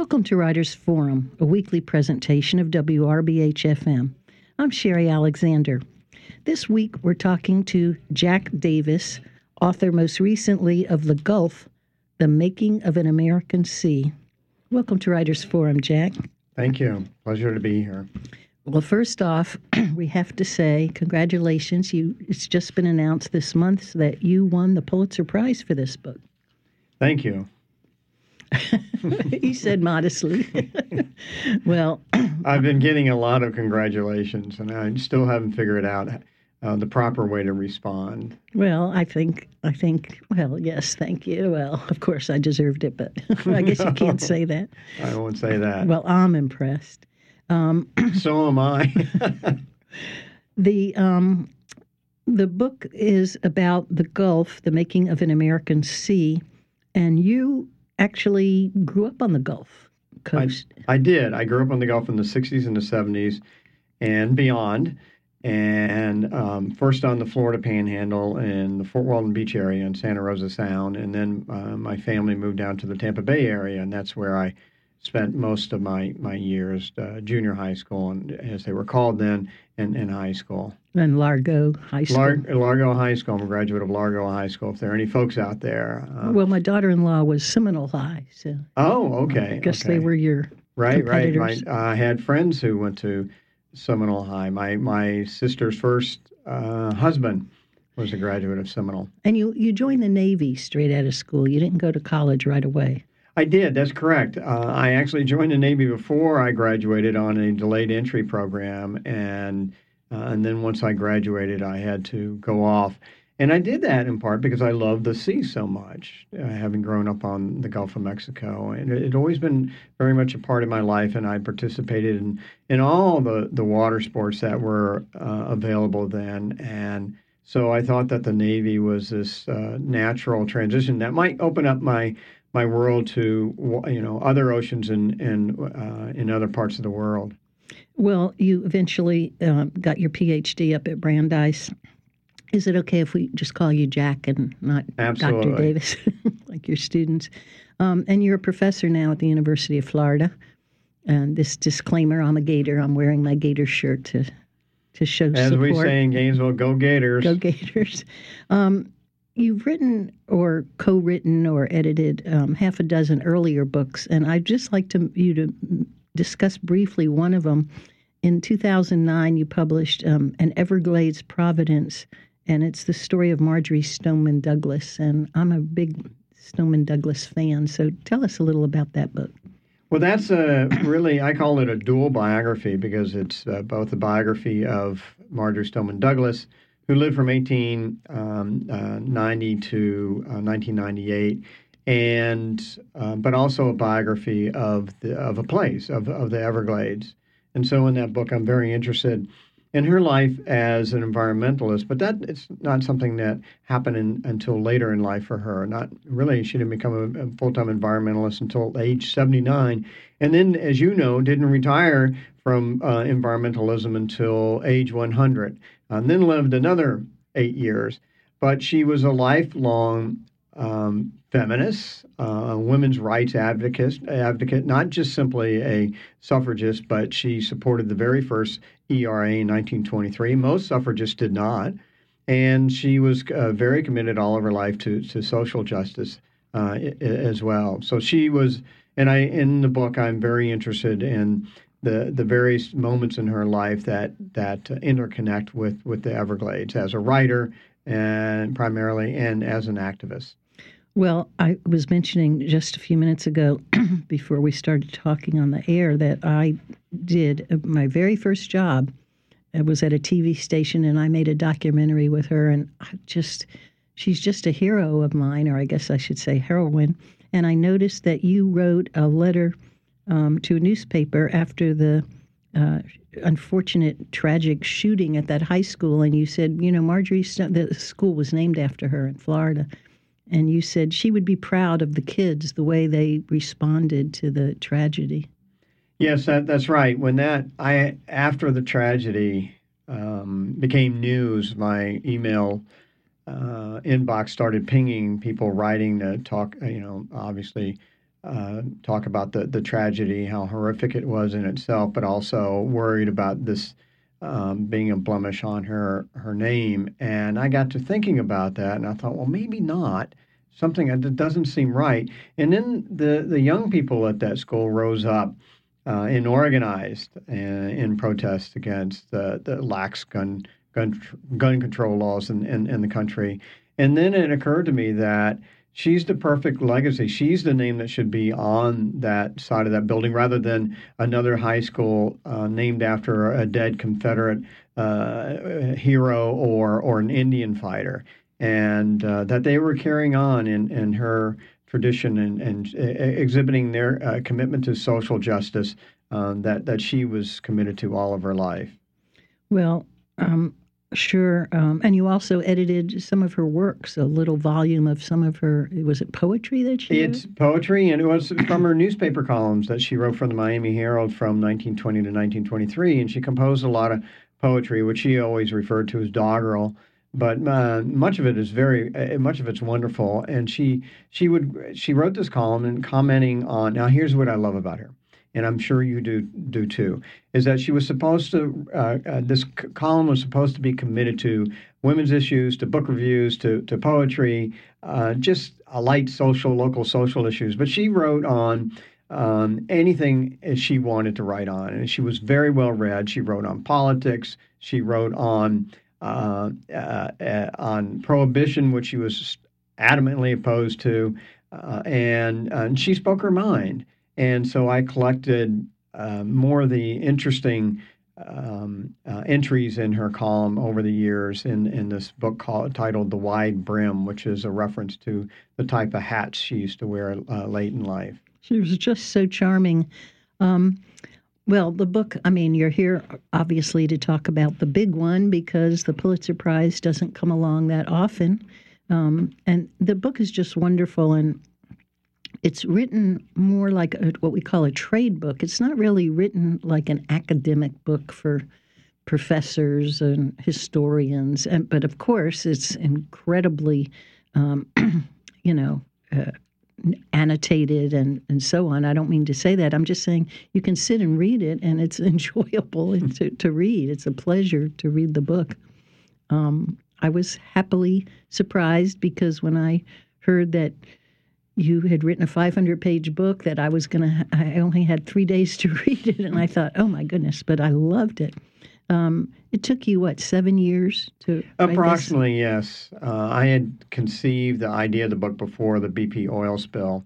Welcome to Writers Forum, a weekly presentation of WRBH FM. I'm Sherry Alexander. This week we're talking to Jack Davis, author most recently of The Gulf, The Making of an American Sea. Welcome to Writers Forum, Jack. Thank you. Pleasure to be here. Well, first off, we have to say congratulations. You it's just been announced this month that you won the Pulitzer Prize for this book. Thank you. he said modestly. well, I've been getting a lot of congratulations, and I still haven't figured out uh, the proper way to respond. Well, I think I think well, yes, thank you. Well, of course I deserved it, but I guess you can't say that. I won't say that. Well, I'm impressed. Um, so am I. the um, the book is about the Gulf, the making of an American sea, and you actually grew up on the Gulf Coast. I, I did. I grew up on the Gulf in the 60s and the 70s and beyond. And um, first on the Florida Panhandle in the Fort Walton Beach area in Santa Rosa Sound. And then uh, my family moved down to the Tampa Bay area, and that's where I spent most of my my years, uh, junior high school, and as they were called then, in, in high school. And Largo High School. Lar- Largo High School. I'm a graduate of Largo High School. If there are any folks out there. Uh, well, my daughter-in-law was Seminole High, so. Oh, okay. I guess okay. they were your right, right. My, I had friends who went to Seminole High. My my sister's first uh, husband was a graduate of Seminole. And you you joined the Navy straight out of school. You didn't go to college right away. I did. That's correct. Uh, I actually joined the Navy before I graduated on a delayed entry program, and uh, and then once I graduated, I had to go off. And I did that in part because I love the sea so much, uh, having grown up on the Gulf of Mexico. And it had always been very much a part of my life, and I participated in, in all the, the water sports that were uh, available then. And so I thought that the Navy was this uh, natural transition that might open up my my world to you know other oceans and and uh, in other parts of the world. Well, you eventually uh, got your PhD up at Brandeis. Is it okay if we just call you Jack and not Absolutely. Dr. Davis, like your students? Um, and you're a professor now at the University of Florida. And this disclaimer: I'm a Gator. I'm wearing my Gator shirt to to show As support. As we say in Gainesville, go Gators. Go Gators. Um, you've written or co-written or edited um, half a dozen earlier books, and I'd just like to you to discuss briefly one of them. In 2009, you published um, "An Everglades Providence," and it's the story of Marjory Stoneman Douglas. And I'm a big Stoneman Douglas fan, so tell us a little about that book. Well, that's a really I call it a dual biography because it's uh, both a biography of Marjory Stoneman Douglas who lived from 1890 um, uh, to uh, 1998, and uh, but also a biography of the of a place of of the Everglades. And so in that book, I'm very interested in her life as an environmentalist, but that it's not something that happened in, until later in life for her. Not really, she didn't become a, a full-time environmentalist until age 79, and then, as you know, didn't retire from uh, environmentalism until age 100 and then lived another eight years. But she was a lifelong um, feminist, uh, women's rights advocate, advocate, not just simply a suffragist, but she supported the very first ERA in 1923. Most suffragists did not. And she was uh, very committed all of her life to, to social justice uh, as well. So she was, and I in the book, I'm very interested in the the various moments in her life that that interconnect with with the Everglades as a writer and primarily and as an activist. Well, I was mentioning just a few minutes ago before we started talking on the air that I did uh, my very first job. I was at a TV station, and I made a documentary with her, and I just she's just a hero of mine, or I guess I should say heroine. And I noticed that you wrote a letter um, to a newspaper after the uh, unfortunate, tragic shooting at that high school, and you said, you know, Marjory, the school was named after her in Florida, and you said she would be proud of the kids the way they responded to the tragedy. Yes, that, that's right. When that I after the tragedy um, became news, my email uh, inbox started pinging people writing to talk. You know, obviously uh, talk about the, the tragedy, how horrific it was in itself, but also worried about this um, being a blemish on her her name. And I got to thinking about that, and I thought, well, maybe not. Something that doesn't seem right. And then the the young people at that school rose up uh, and organized uh, in protest against the, the lax gun gun gun control laws in, in, in the country. And then it occurred to me that she's the perfect legacy. She's the name that should be on that side of that building rather than another high school uh, named after a dead Confederate uh, hero or or an Indian fighter, and uh, that they were carrying on in in her tradition and, and exhibiting their uh, commitment to social justice um, that that she was committed to all of her life. Well, um, Sure. Um, and you also edited some of her works, a little volume of some of her, was it poetry that she It's wrote? poetry, and it was from her newspaper columns that she wrote for the Miami Herald from 1920 to 1923. And she composed a lot of poetry, which she always referred to as doggerel. But uh, much of it is very, uh, much of it's wonderful. And she she would she wrote this column and commenting on. Now, here's what I love about her and I'm sure you do do too, is that she was supposed to uh, uh, this c- column was supposed to be committed to women's issues, to book reviews, to to poetry, uh, just a light social, local social issues. But she wrote on um, anything she wanted to write on, and she was very well read. She wrote on politics. She wrote on uh, uh, uh, on prohibition, which she was adamantly opposed to, and and she spoke her mind. And so I collected uh, more of the interesting um, uh, entries in her column over the years in, in this book called, titled The Wide Brim, which is a reference to the type of hats she used to wear uh, late in life. She was just so charming. Um, well, the book, I mean, you're here obviously to talk about the big one because the Pulitzer Prize doesn't come along that often. Um, and the book is just wonderful. And it's written more like a, what we call a trade book. It's not really written like an academic book for professors and historians, and but of course it's incredibly, um, you know. Uh, annotated and, and so on. I don't mean to say that. I'm just saying you can sit and read it and it's enjoyable to, to read. It's a pleasure to read the book. Um, I was happily surprised because when I heard that you had written a 500 page book that I was going to, I only had three days to read it. And I thought, oh my goodness, but I loved it. Um, it took you, what, seven years to? Approximately, yes. Uh, I had conceived the idea of the book before the BP oil spill.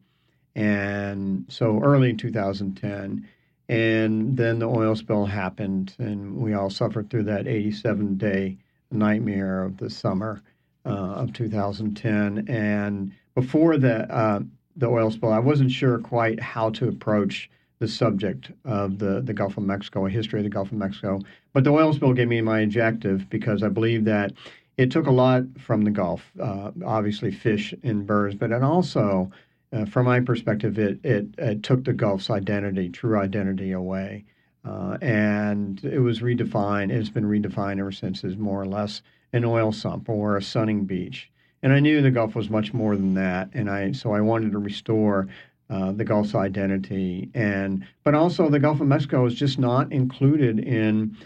And so early in 2010. And then the oil spill happened, and we all suffered through that 87 day nightmare of the summer uh, of 2010. And before the uh, the oil spill, I wasn't sure quite how to approach the subject of the, the Gulf of Mexico, a history of the Gulf of Mexico. But the oil spill gave me my objective because I believe that it took a lot from the Gulf, uh, obviously fish and birds, but it also, uh, from my perspective, it, it, it, took the Gulf's identity, true identity away. Uh, and it was redefined. It's been redefined ever since as more or less an oil sump or a sunning beach and I knew the Gulf was much more than that, and I so I wanted to restore uh, the Gulf's identity, and but also the Gulf of Mexico is just not included in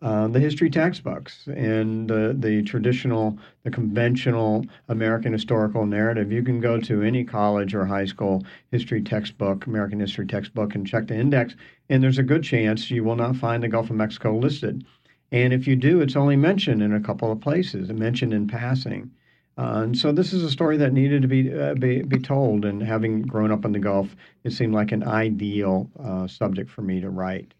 uh, the history textbooks and the the traditional, the conventional American historical narrative. You can go to any college or high school history textbook, American history textbook, and check the index, and there's a good chance you will not find the Gulf of Mexico listed. And if you do, it's only mentioned in a couple of places, mentioned in passing. Uh, and so this is a story that needed to be, uh, be, be told. And having grown up in the Gulf, it seemed like an ideal uh, subject for me to write.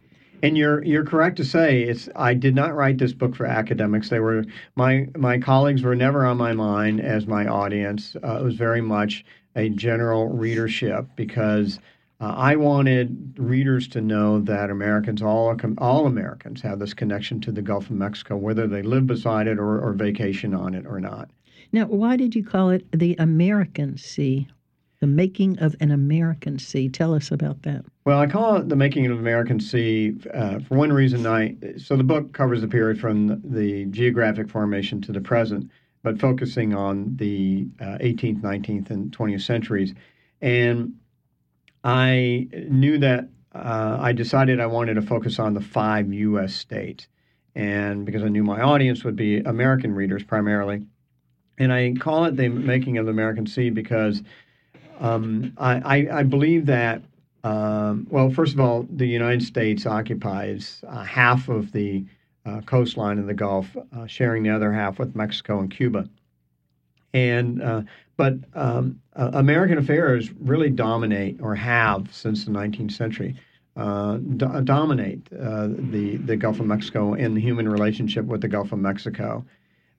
And you're you're correct to say it's. I did not write this book for academics. They were my my colleagues were never on my mind as my audience. Uh, it was very much a general readership because uh, I wanted readers to know that Americans, all all Americans, have this connection to the Gulf of Mexico, whether they live beside it or, or vacation on it or not. Now, why did you call it the American Sea? The making of an American Sea. Tell us about that. Well, I call it the making of American Sea uh, for one reason. I so the book covers the period from the geographic formation to the present, but focusing on the uh, 18th, 19th, and 20th centuries. And I knew that uh, I decided I wanted to focus on the five U.S. states, and because I knew my audience would be American readers primarily, and I call it the making of the American Sea because um, I, I, I, believe that. Um, well, first of all, the United States occupies uh, half of the uh, coastline of the Gulf, uh, sharing the other half with Mexico and Cuba. And uh, but um, uh, American affairs really dominate or have since the 19th century. Uh, do- dominate uh, the the Gulf of Mexico and the human relationship with the Gulf of Mexico,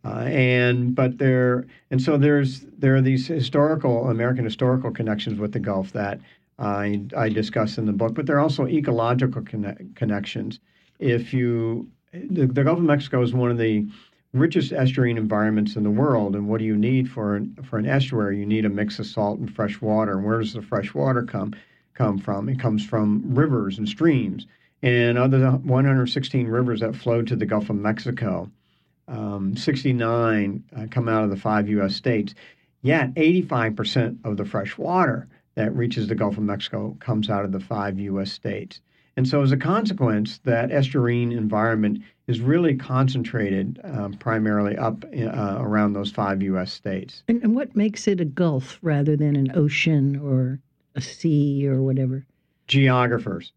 Uh, and but there and so there's there are these historical American historical connections with the Gulf that I I discuss in the book, but there are also ecological conne- connections. If you the, the Gulf of Mexico is one of the richest estuarine environments in the world. And what do you need for an, for an estuary? You need a mix of salt and fresh water. And where does the fresh water come come from? It comes from rivers and streams. And of the 116 rivers that flow to the Gulf of Mexico, um, 69 uh, come out of the five U.S. states. Yet 85% of the fresh water that reaches the Gulf of Mexico comes out of the five U.S. states. And so, as a consequence, that estuarine environment is really concentrated um, primarily up uh, around those five U.S. states. And, and, what makes it a gulf rather than an ocean or a sea or whatever? Geographers.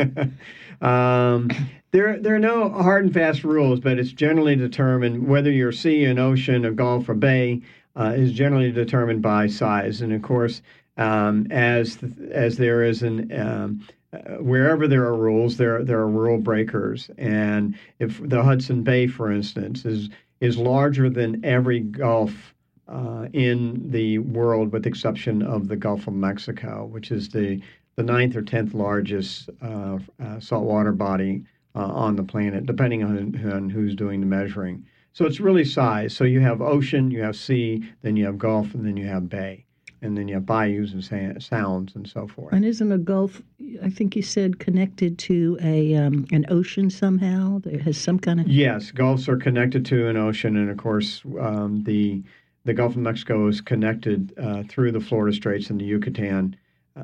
um, there, there are no hard and fast rules, but it's generally determined whether you're sea, an ocean, a gulf, or bay uh, is generally determined by size. And of course, um, as as there is an um, uh, wherever there are rules, there there are rule breakers. And if the Hudson Bay, for instance, is is larger than every Gulf uh, in the world, with the exception of the Gulf of Mexico, which is the the ninth or tenth largest uh, uh saltwater body uh, on the planet, depending on, on who's doing the measuring. So it's really size. So you have ocean, you have sea, then you have Gulf, and then you have bay and then you have bayous and sounds and so forth. And isn't a gulf, I think you said, connected to a um, an ocean somehow? It has some kind of yes, gulfs are connected to an ocean, and of course um, the the Gulf of Mexico is connected uh, through the Florida Straits and the Yucatan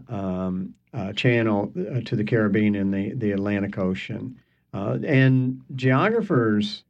um, uh, Channel uh, to the Caribbean and the the Atlantic Ocean. Uh, and geographers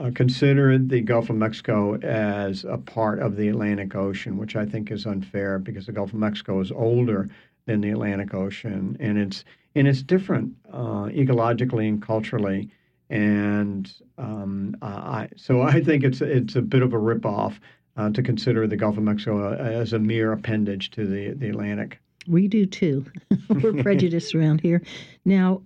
uh, consider the Gulf of Mexico as a part of the Atlantic Ocean, which I think is unfair because the Gulf of Mexico is older than the Atlantic Ocean, and it's and it's different ecologically and culturally. And um, I, so I think it's it's a bit of a ripoff uh, to consider the Gulf of Mexico as a mere appendage to the the Atlantic. We do too. We're prejudiced around here. Now,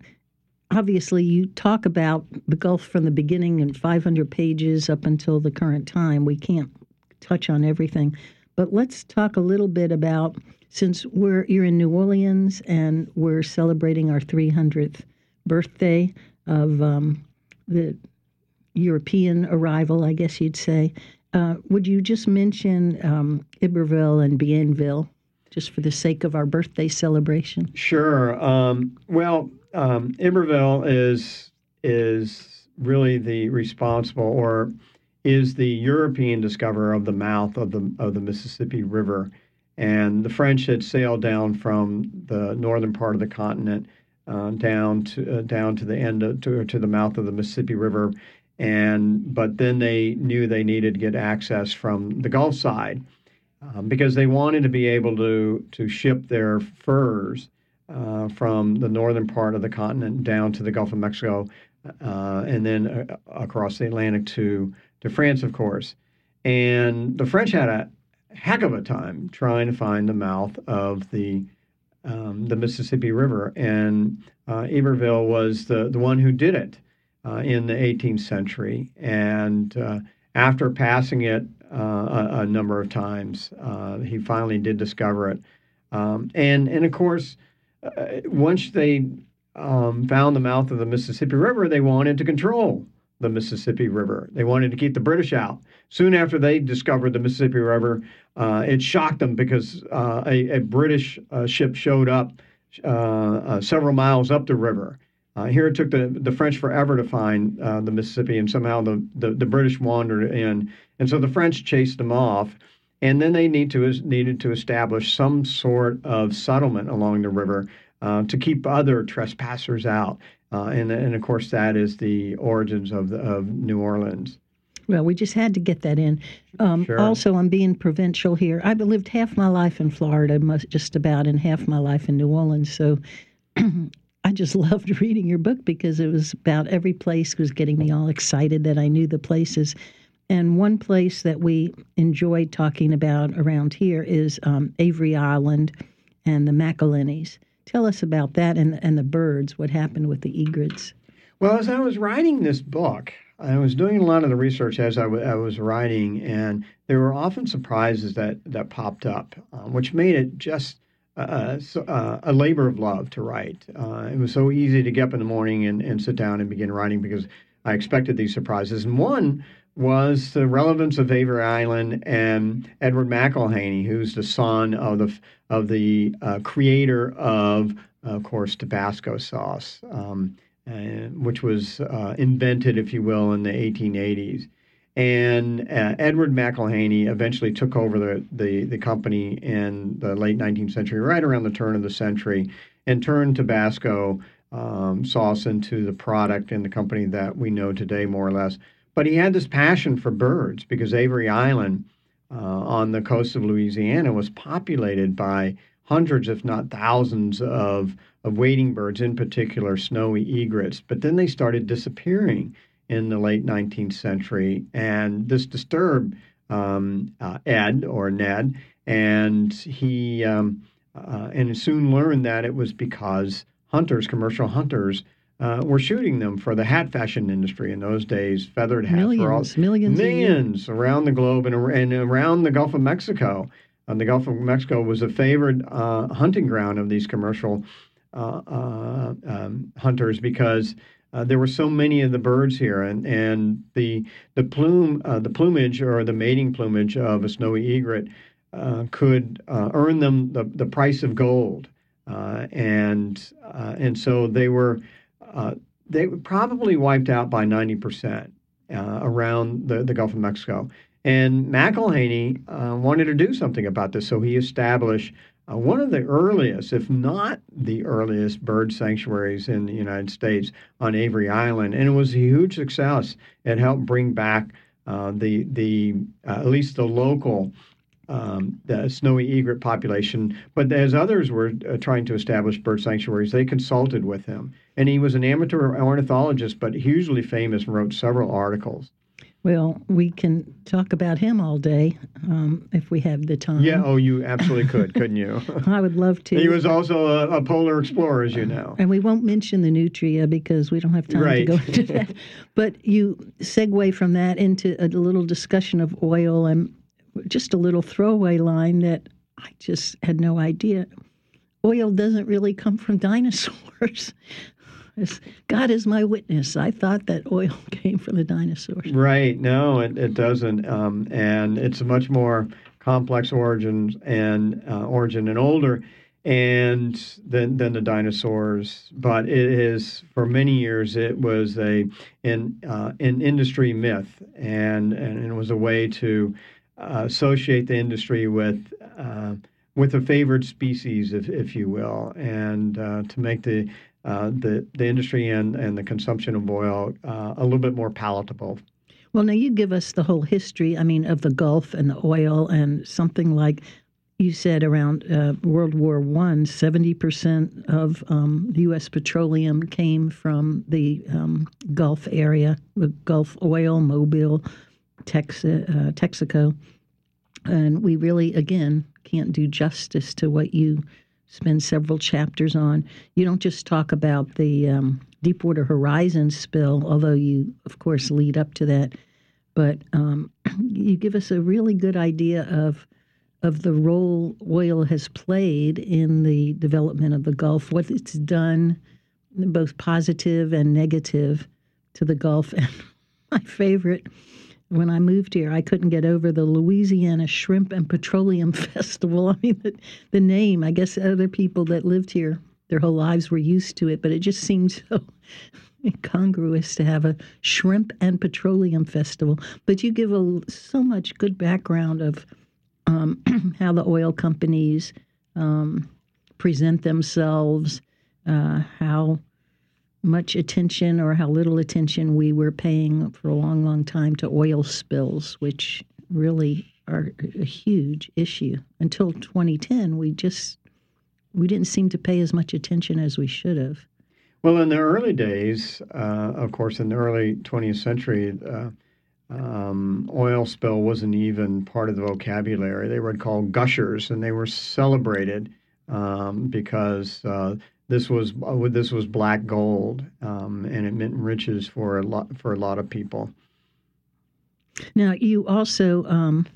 obviously you talk about the Gulf from the beginning and 500 pages up until the current time. We can't touch on everything, but let's talk a little bit about since we're you're in New Orleans and we're celebrating our 300th birthday of um, the European arrival, I guess you'd say. Uh, would you just mention um, Iberville and Bienville, just for the sake of our birthday celebration? Sure. Um, well, um, Iberville is is really the responsible or is the European discoverer of the mouth of the of the Mississippi River, and the French had sailed down from the northern part of the continent uh, down to uh, down to the end of, to to the mouth of the Mississippi River, and but then they knew they needed to get access from the Gulf side um, because they wanted to be able to to ship their furs uh, from the northern part of the continent down to the Gulf of Mexico, uh, and then uh, across the Atlantic to to France, of course. And the French had a heck of a time trying to find the mouth of the um, the Mississippi River, and uh, Iberville was the the one who did it uh, in the 18th century. And uh, after passing it a, a, number of times, he finally did discover it. Um, and and of course, uh, once they um, found the mouth of the Mississippi River, they wanted to control the Mississippi River. They wanted to keep the British out. Soon after they discovered the Mississippi River, uh, it shocked them because uh, a, a, British uh, ship showed up uh, uh, several miles up the river. Here it took the, the French forever to find the Mississippi, and somehow the, the, the British wandered in. And so the French chased them off. and then they need to needed to establish some sort of settlement along the river uh, to keep other trespassers out. Uh, and, and of course, that is the origins of, the, of New Orleans. Well, we just had to get that in. Um, sure. Also, I'm being provincial here. I've lived half my life in Florida, just about, and half my life in New Orleans. So I just loved reading your book because it was about every place was getting me all excited that I knew the places. And one place that we enjoyed talking about around here is um, Avery Island and the McIlhennys. Tell us about that and, and the birds, what happened with the egrets. Well, as I was writing this book, I was doing a lot of the research as I, w- I was writing, and there were often surprises that, that popped up, uh, which made it just uh, so, uh, a labor of love to write. Uh, it was so easy to get up in the morning and, and sit down and begin writing because I expected these surprises. And one was the relevance of Avery Island and Edward McIlhenny, who's the son of the of the uh, creator of, of course, Tabasco sauce. Um, which was uh, invented, if you will, in the 1880s. And uh, Edward McIlhenny eventually took over the, the, the company in the late 19th century, right around the turn of the century, and turned Tabasco um, sauce into the product and the company that we know today, more or less. But he had this passion for birds because Avery Island uh, on the coast of Louisiana was populated by hundreds, if not thousands, of of wading birds, in particular snowy egrets. But then they started disappearing in the late 19th century, and this disturbed um, uh, Ed or Ned, and he um, uh, and soon learned that it was because hunters, commercial hunters, uh, were shooting them for the hat fashion industry in those days. Feathered hats millions, were all millions, millions around the globe and, and around the Gulf of Mexico. And the Gulf of Mexico was a favored uh, hunting ground of these commercial uh, uh, um, hunters because uh, there were so many of the birds here, and, and the the plume uh, the plumage or the mating plumage of a snowy egret uh, could uh, earn them the, the price of gold, and and so they were they were probably wiped out by ninety percent around the, the Gulf of Mexico. And McIlhenny uh, wanted to do something about this, so he established uh, one of the earliest, if not the earliest, bird sanctuaries in the United States on Avery Island, and it was a huge success. It helped bring back uh, the the uh, at least the local um, the snowy egret population. But as others were uh, trying to establish bird sanctuaries, they consulted with him, and he was an amateur ornithologist, but hugely famous and wrote several articles. Well, we can talk about him all day um, if we have the time. Yeah, oh, you absolutely could, couldn't you? I would love to. He was also a, a, polar explorer, as you know. And we won't mention the nutria because we don't have time right. to go into that. But you segue from that into a little discussion of oil and just a little throwaway line that I just had no idea. Oil doesn't really come from dinosaurs. God is my witness. I thought that oil came from the dinosaurs. Right. No, it, it doesn't. Um, and it's a much more complex origin and uh, origin and older and than than the dinosaurs. But it is for many years it was a an uh, an industry myth, and and it was a way to uh, associate the industry with. Uh, with a favored species, if, if you will, and uh, to make the the the industry and and the consumption of oil uh, a little bit more palatable. Well, now you give us the whole history. I mean, of the Gulf and the oil, and something like you said around uh, World War One, seventy percent of um, U.S. petroleum came from the um, Gulf area, the Gulf oil, Mobile, Texas, uh, Texaco, and we really again can't do justice to what you spend several chapters on. You don't just talk about the um, Deepwater Horizon spill, although you, of course, lead up to that, but um, you give us a really good idea of of the role oil has played in the development of the Gulf, what it's done, both positive and negative, to the Gulf. And my favorite when I moved here, I couldn't get over the Louisiana Shrimp and Petroleum Festival. I mean, the, the name, I guess other people that lived here their whole lives were used to it, but it just seemed so incongruous to have a shrimp and petroleum festival. But you give a, so much good background of um, how the oil companies um, present themselves, uh, how much attention or how little attention we were paying for a long, long time to oil spills, which really are a huge issue. Until 2010, we just we didn't seem to pay as much attention as we should have. Well, in the early days, uh, of course, in the early 20th century, uh, um, oil spill wasn't even part of the vocabulary. They were called gushers, and they were celebrated um, because uh, this was uh, this was black gold, um, and it meant riches for a lot for a lot of people. Now, you also um,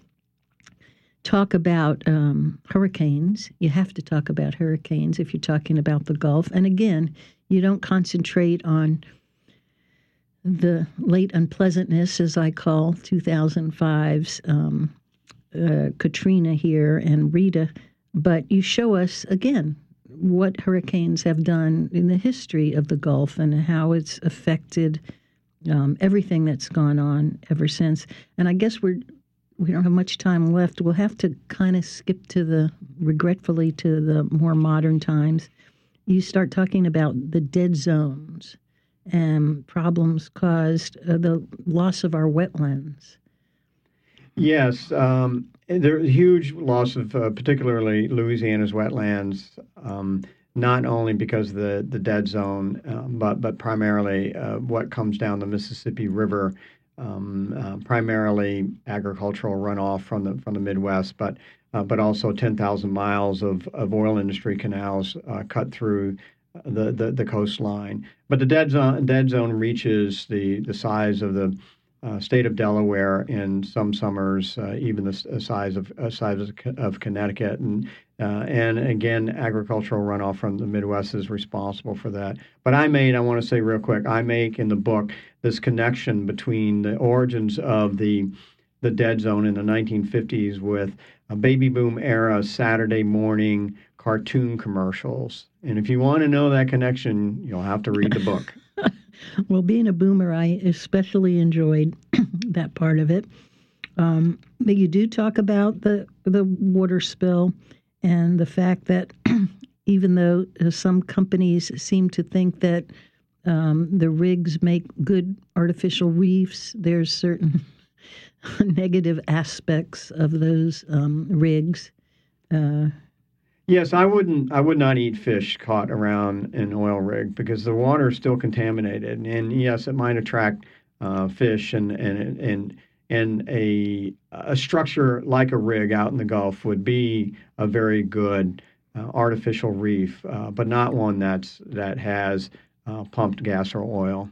talk about um, hurricanes. You have to talk about hurricanes if you're talking about the Gulf. And again, you don't concentrate on the late unpleasantness, as I call 2005's um, uh, Katrina here and Rita, but you show us again what hurricanes have done in the history of the Gulf and how it's affected um, everything that's gone on ever since. And I guess we're we don't have much time left. We'll have to kind of skip to the regretfully to the more modern times. You start talking about the dead zones and problems caused uh, the loss of our wetlands. Yes, um, there's a huge loss of uh, particularly Louisiana's wetlands. Um, not only because of the, the dead zone, um, but but primarily uh, what comes down the Mississippi River, um, uh, primarily agricultural runoff from the from the Midwest, but uh, but also 10,000 miles of, of oil industry canals uh, cut through the, the, the coastline. But the dead zone dead zone reaches the the size of the uh, state of Delaware in some summers, uh, even the uh, size of uh, size of Connecticut, and uh, and again, agricultural runoff from the Midwest is responsible for that. But I made, I want to say real quick, I make in the book this connection between the origins of the the dead zone in the 1950s with a baby boom era Saturday morning cartoon commercials. And if you want to know that connection, you'll have to read the book. well, being a boomer, I especially enjoyed that part of it. Um, but you do talk about the the water spill and the fact that even though uh, some companies seem to think that um, the rigs make good artificial reefs, there's certain negative aspects of those um, rigs. Uh, Yes, I wouldn't. I would not eat fish caught around an oil rig because the water is still contaminated. And yes, it might attract uh, fish and and and and a a structure like a rig out in the Gulf would be a very good uh, artificial reef, uh, but not one that's that has uh, pumped gas or oil.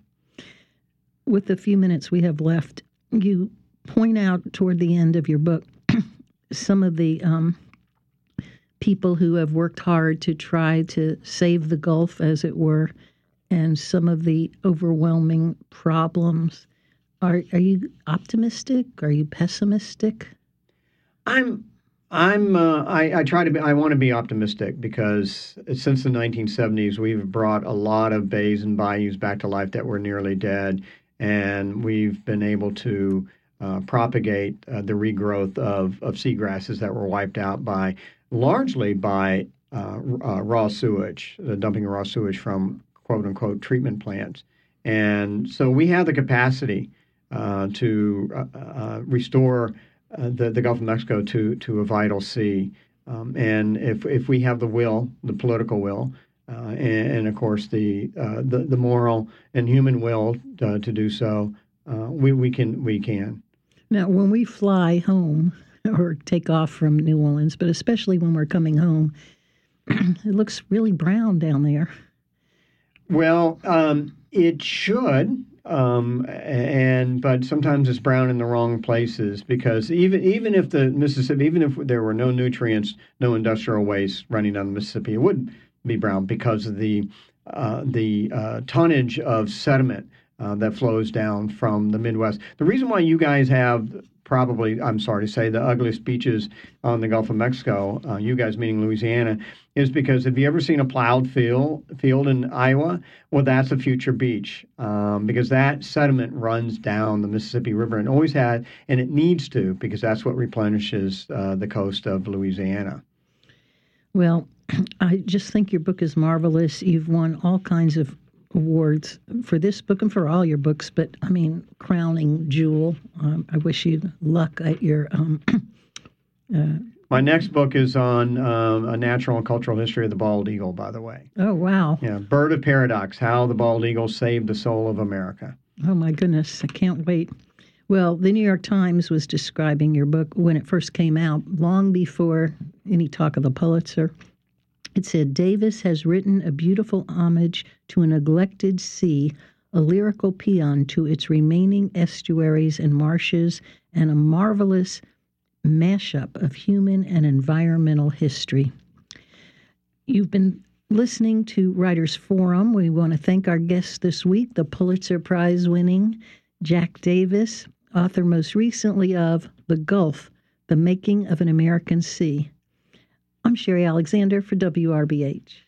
With the few minutes we have left, you point out toward the end of your book some of the um, people who have worked hard to try to save the Gulf, as it were, and some of the overwhelming problems. Are are you optimistic? Are you pessimistic? I'm I'm uh, I, I try to be I want to be optimistic because since the 1970s we've brought a lot of bays and bayous back to life that were nearly dead, and we've been able to uh, propagate uh, the regrowth of of seagrasses that were wiped out by largely by uh, uh, raw sewage, the dumping of raw sewage from quote unquote treatment plants. And so we have the capacity uh, to uh, uh, restore uh, the, the Gulf of Mexico to, to a vital sea. Um, and if, if we have the will, the political will, and, and, of course the, the, the moral and human will to do so, we, we can we can. Now, when we fly home, or take off from New Orleans, but especially when we're coming home, it looks really brown down there. Well, um, it should, um, and but sometimes it's brown in the wrong places because even even if the Mississippi, even if there were no nutrients, no industrial waste running down the Mississippi, it would be brown because of the uh, the uh, tonnage of sediment uh, that flows down from the Midwest. The reason why you guys have probably, I'm sorry to say, the ugliest beaches on the Gulf of Mexico, uh, you guys meaning Louisiana, is because have you ever seen a plowed field, field in Iowa? Well, that's a future beach um, because that sediment runs down the Mississippi River and always had, and it needs to because that's what replenishes uh, the coast of Louisiana. Well, I just think your book is marvelous. You've won all kinds of awards for this book and for all your books, but I mean, crowning jewel. Um, I wish you luck at your. Um, uh, My next book is on um, a natural and cultural history of the bald eagle, by the way. Oh, wow. Yeah, Bird of Paradox How the Bald Eagle Saved the Soul of America. Oh, my goodness. I can't wait. Well, the New York Times was describing your book when it first came out, long before any talk of the Pulitzer. It said Davis has written a beautiful homage to a neglected sea, a lyrical paean to its remaining estuaries and marshes, and a marvelous mashup of human and environmental history. You've been listening to Writers Forum. We want to thank our guests this week, the Pulitzer Prize winning Jack Davis, author most recently of The Gulf, The Making of an American Sea. I'm Sherry Alexander for WRBH.